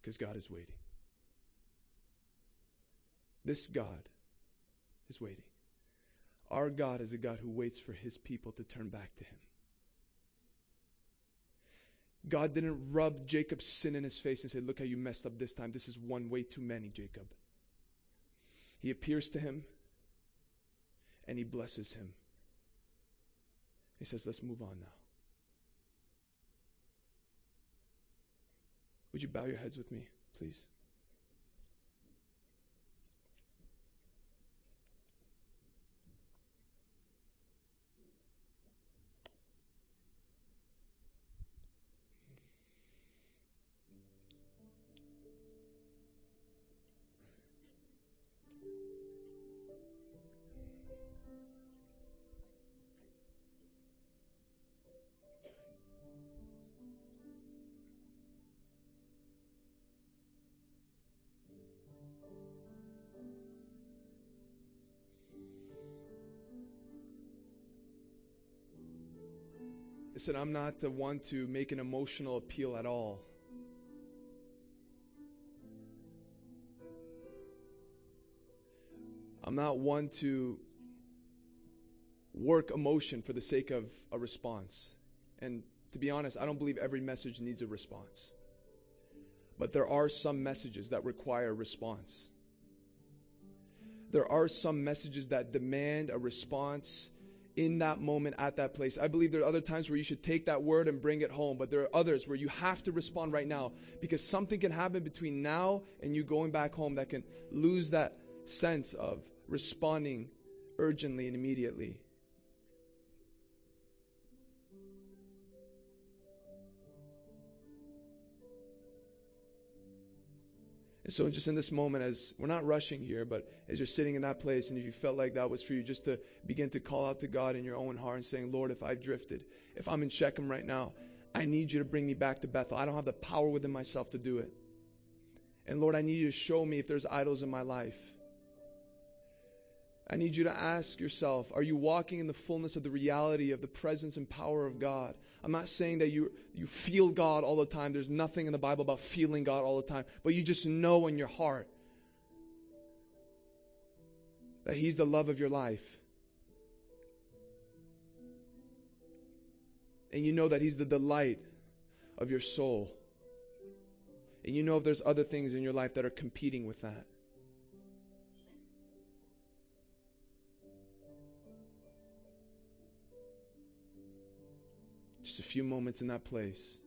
Because God is waiting. This God is waiting. Our God is a God who waits for his people to turn back to him. God didn't rub Jacob's sin in his face and say, Look how you messed up this time. This is one way too many, Jacob. He appears to him and he blesses him. He says, Let's move on now. Would you bow your heads with me, please? Said, I'm not the one to make an emotional appeal at all. I'm not one to work emotion for the sake of a response. And to be honest, I don't believe every message needs a response. But there are some messages that require a response. There are some messages that demand a response in that moment at that place. I believe there are other times where you should take that word and bring it home, but there are others where you have to respond right now because something can happen between now and you going back home that can lose that sense of responding urgently and immediately. And so, just in this moment, as we're not rushing here, but as you're sitting in that place, and if you felt like that was for you, just to begin to call out to God in your own heart and saying, Lord, if I've drifted, if I'm in Shechem right now, I need you to bring me back to Bethel. I don't have the power within myself to do it. And Lord, I need you to show me if there's idols in my life. I need you to ask yourself are you walking in the fullness of the reality of the presence and power of God? I'm not saying that you, you feel God all the time. There's nothing in the Bible about feeling God all the time, but you just know in your heart that He's the love of your life. And you know that He's the delight of your soul. And you know if there's other things in your life that are competing with that. Just a few moments in that place.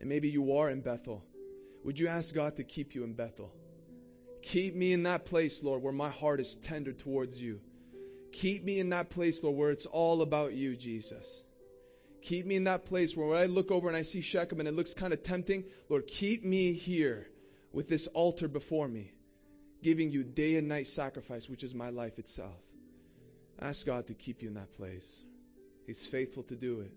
And maybe you are in Bethel. Would you ask God to keep you in Bethel? Keep me in that place, Lord, where my heart is tender towards you. Keep me in that place, Lord, where it's all about you, Jesus. Keep me in that place where when I look over and I see Shechem and it looks kind of tempting, Lord, keep me here with this altar before me, giving you day and night sacrifice, which is my life itself. Ask God to keep you in that place. He's faithful to do it.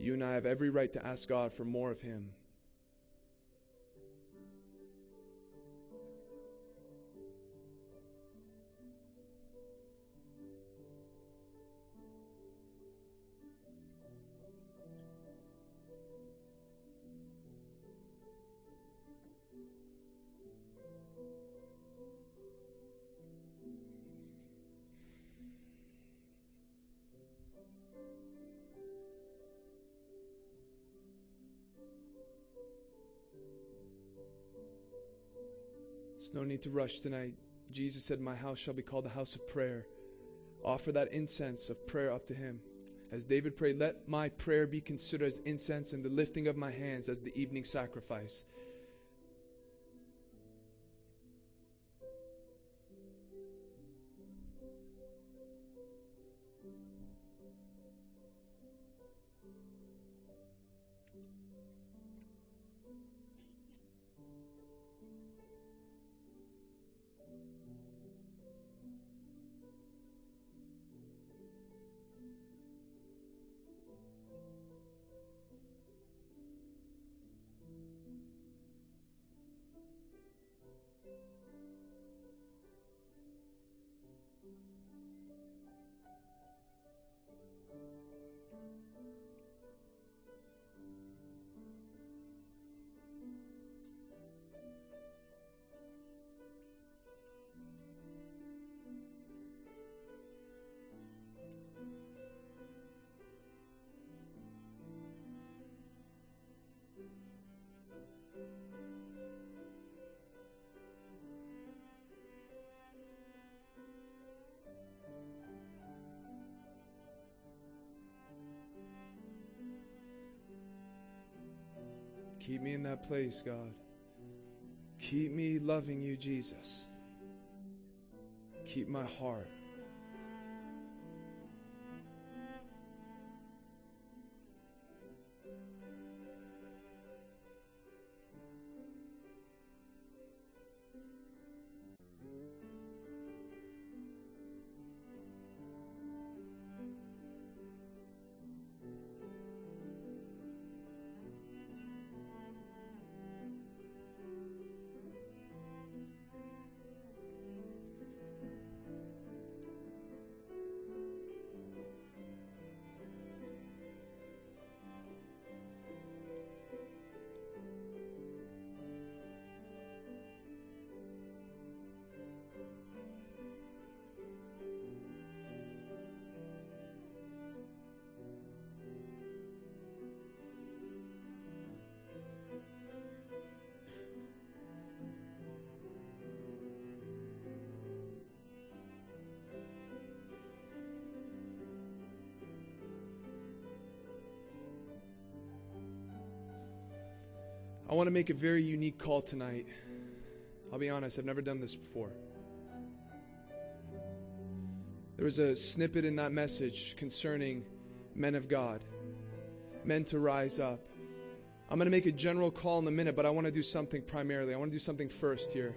You and I have every right to ask God for more of Him. There's no need to rush tonight. Jesus said, My house shall be called the house of prayer. Offer that incense of prayer up to Him. As David prayed, let my prayer be considered as incense and the lifting of my hands as the evening sacrifice. Keep me in that place, God. Keep me loving you, Jesus. Keep my heart. Want to make a very unique call tonight. I'll be honest, I've never done this before. There was a snippet in that message concerning men of God, men to rise up. I'm going to make a general call in a minute, but I want to do something primarily. I want to do something first here.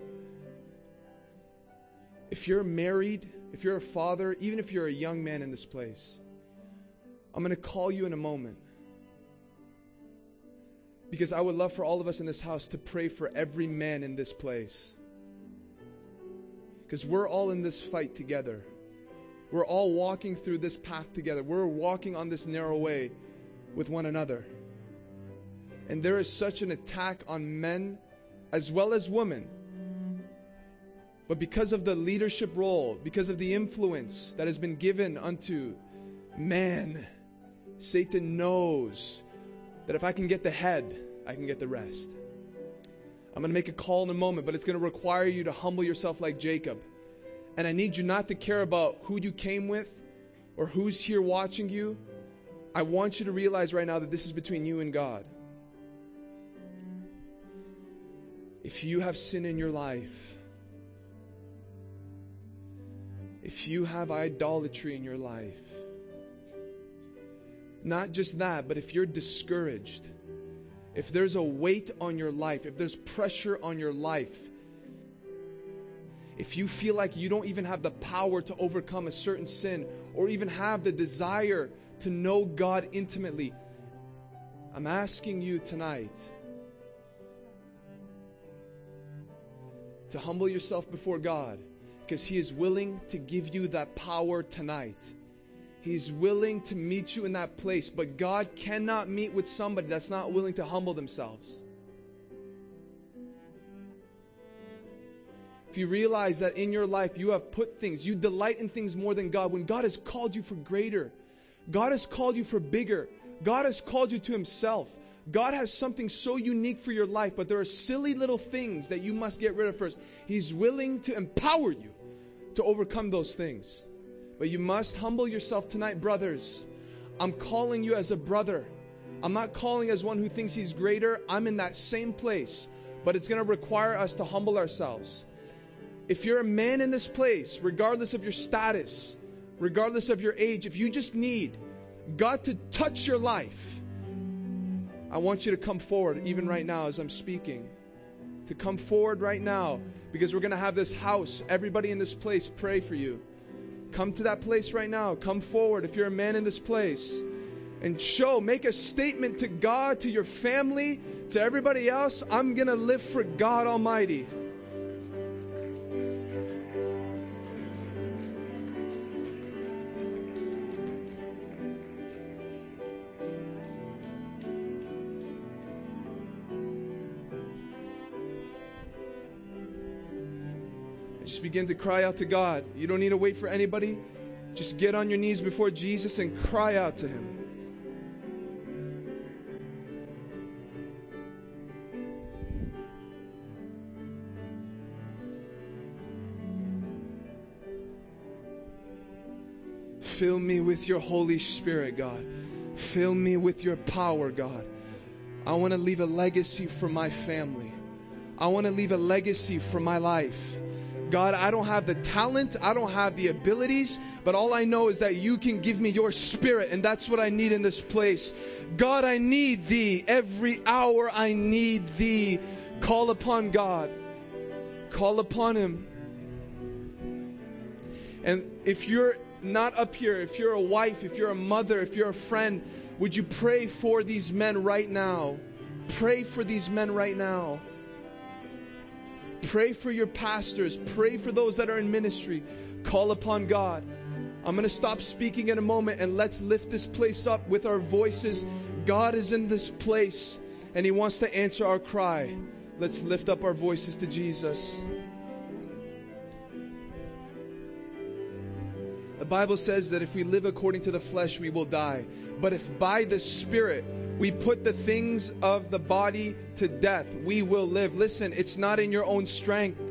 If you're married, if you're a father, even if you're a young man in this place, I'm going to call you in a moment. Because I would love for all of us in this house to pray for every man in this place. Because we're all in this fight together. We're all walking through this path together. We're walking on this narrow way with one another. And there is such an attack on men as well as women. But because of the leadership role, because of the influence that has been given unto man, Satan knows that if I can get the head, I can get the rest. I'm going to make a call in a moment, but it's going to require you to humble yourself like Jacob. And I need you not to care about who you came with or who's here watching you. I want you to realize right now that this is between you and God. If you have sin in your life, if you have idolatry in your life, not just that, but if you're discouraged, if there's a weight on your life, if there's pressure on your life, if you feel like you don't even have the power to overcome a certain sin or even have the desire to know God intimately, I'm asking you tonight to humble yourself before God because He is willing to give you that power tonight. He's willing to meet you in that place, but God cannot meet with somebody that's not willing to humble themselves. If you realize that in your life you have put things, you delight in things more than God, when God has called you for greater, God has called you for bigger, God has called you to Himself. God has something so unique for your life, but there are silly little things that you must get rid of first. He's willing to empower you to overcome those things. But you must humble yourself tonight, brothers. I'm calling you as a brother. I'm not calling as one who thinks he's greater. I'm in that same place. But it's going to require us to humble ourselves. If you're a man in this place, regardless of your status, regardless of your age, if you just need God to touch your life, I want you to come forward, even right now as I'm speaking. To come forward right now, because we're going to have this house. Everybody in this place pray for you. Come to that place right now. Come forward if you're a man in this place. And show, make a statement to God, to your family, to everybody else. I'm going to live for God Almighty. Begin to cry out to God. You don't need to wait for anybody. Just get on your knees before Jesus and cry out to Him. Fill me with your Holy Spirit, God. Fill me with your power, God. I want to leave a legacy for my family. I want to leave a legacy for my life. God, I don't have the talent, I don't have the abilities, but all I know is that you can give me your spirit, and that's what I need in this place. God, I need thee. Every hour I need thee. Call upon God, call upon Him. And if you're not up here, if you're a wife, if you're a mother, if you're a friend, would you pray for these men right now? Pray for these men right now. Pray for your pastors. Pray for those that are in ministry. Call upon God. I'm going to stop speaking in a moment and let's lift this place up with our voices. God is in this place and He wants to answer our cry. Let's lift up our voices to Jesus. The Bible says that if we live according to the flesh, we will die. But if by the Spirit we put the things of the body to death, we will live. Listen, it's not in your own strength.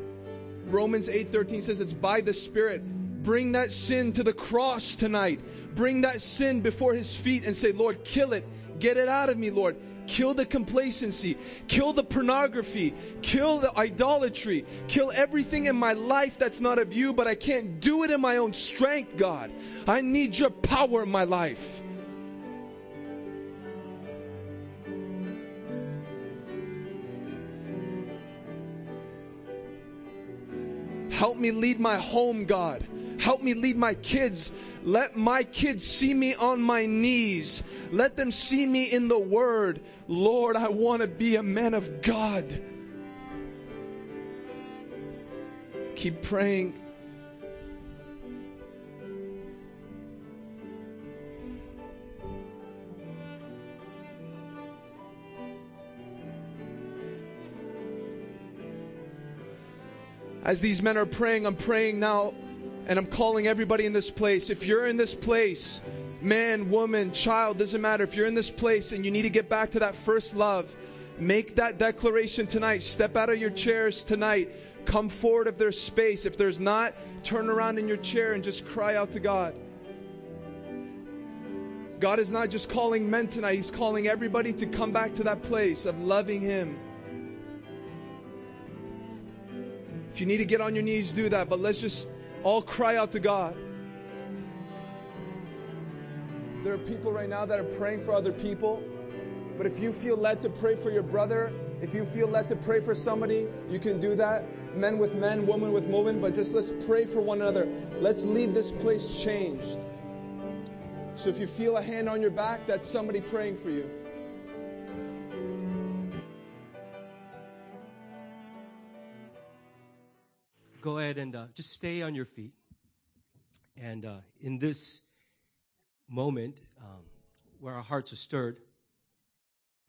Romans 8:13 says it's by the Spirit. Bring that sin to the cross tonight. Bring that sin before his feet and say, "Lord, kill it. Get it out of me, Lord. kill the complacency, kill the pornography, kill the idolatry, kill everything in my life that's not of you, but I can't do it in my own strength, God. I need your power in my life. Help me lead my home, God. Help me lead my kids. Let my kids see me on my knees. Let them see me in the Word. Lord, I want to be a man of God. Keep praying. As these men are praying, I'm praying now and I'm calling everybody in this place. If you're in this place, man, woman, child, doesn't matter. If you're in this place and you need to get back to that first love, make that declaration tonight. Step out of your chairs tonight. Come forward if there's space. If there's not, turn around in your chair and just cry out to God. God is not just calling men tonight, He's calling everybody to come back to that place of loving Him. If you need to get on your knees, do that, but let's just all cry out to God. There are people right now that are praying for other people, but if you feel led to pray for your brother, if you feel led to pray for somebody, you can do that. Men with men, women with women, but just let's pray for one another. Let's leave this place changed. So if you feel a hand on your back, that's somebody praying for you. Go ahead and uh, just stay on your feet. And uh, in this moment um, where our hearts are stirred,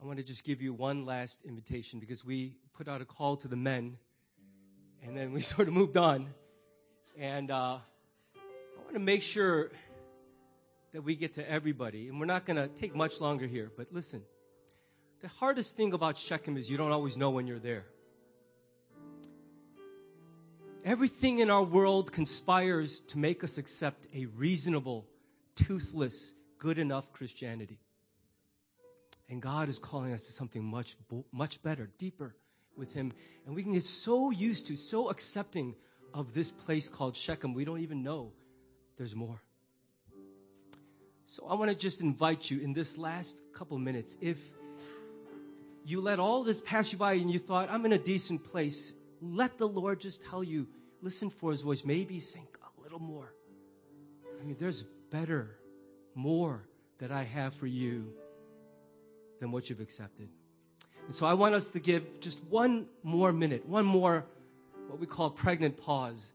I want to just give you one last invitation because we put out a call to the men and then we sort of moved on. And uh, I want to make sure that we get to everybody. And we're not going to take much longer here, but listen. The hardest thing about Shechem is you don't always know when you're there. Everything in our world conspires to make us accept a reasonable, toothless, good enough Christianity. And God is calling us to something much, much better, deeper with Him. And we can get so used to, so accepting of this place called Shechem, we don't even know there's more. So I want to just invite you in this last couple minutes, if you let all this pass you by and you thought, I'm in a decent place, let the Lord just tell you, listen for his voice. Maybe sing a little more. I mean, there's better, more that I have for you than what you've accepted. And so I want us to give just one more minute, one more, what we call pregnant pause,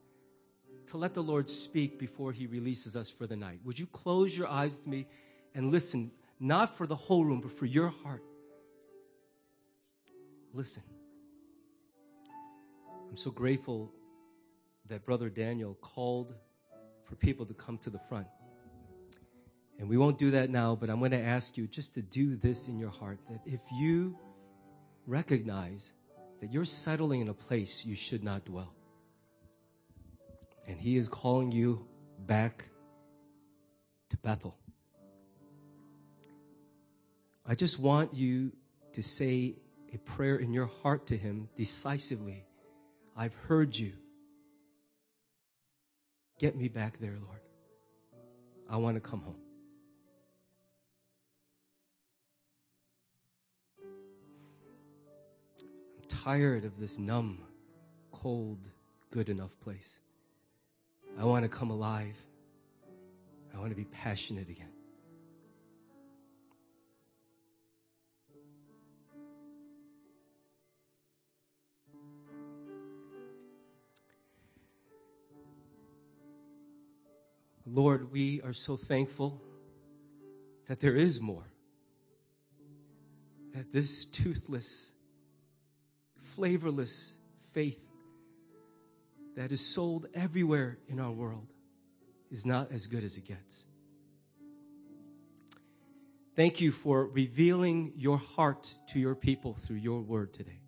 to let the Lord speak before he releases us for the night. Would you close your eyes with me and listen, not for the whole room, but for your heart? Listen. I'm so grateful that Brother Daniel called for people to come to the front. And we won't do that now, but I'm going to ask you just to do this in your heart that if you recognize that you're settling in a place you should not dwell, and He is calling you back to Bethel, I just want you to say a prayer in your heart to Him decisively. I've heard you. Get me back there, Lord. I want to come home. I'm tired of this numb, cold, good enough place. I want to come alive. I want to be passionate again. Lord, we are so thankful that there is more. That this toothless, flavorless faith that is sold everywhere in our world is not as good as it gets. Thank you for revealing your heart to your people through your word today.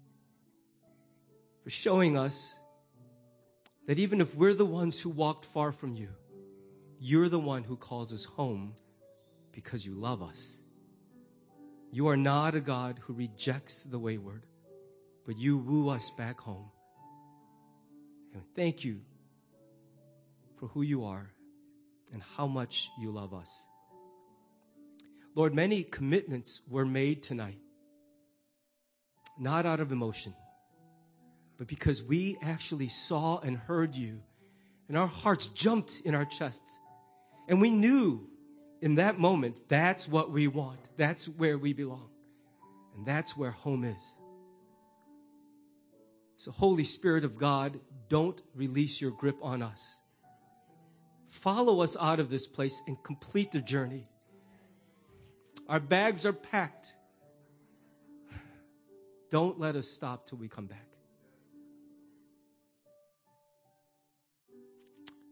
For showing us that even if we're the ones who walked far from you, you're the one who calls us home because you love us. You are not a God who rejects the wayward, but you woo us back home. And thank you for who you are and how much you love us. Lord, many commitments were made tonight, not out of emotion, but because we actually saw and heard you, and our hearts jumped in our chests. And we knew in that moment that's what we want, that's where we belong, and that's where home is. So, Holy Spirit of God, don't release your grip on us. Follow us out of this place and complete the journey. Our bags are packed. Don't let us stop till we come back.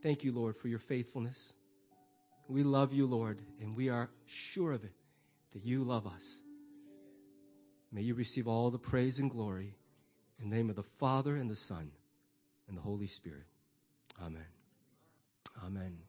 Thank you, Lord, for your faithfulness. We love you, Lord, and we are sure of it that you love us. May you receive all the praise and glory in the name of the Father and the Son and the Holy Spirit. Amen. Amen.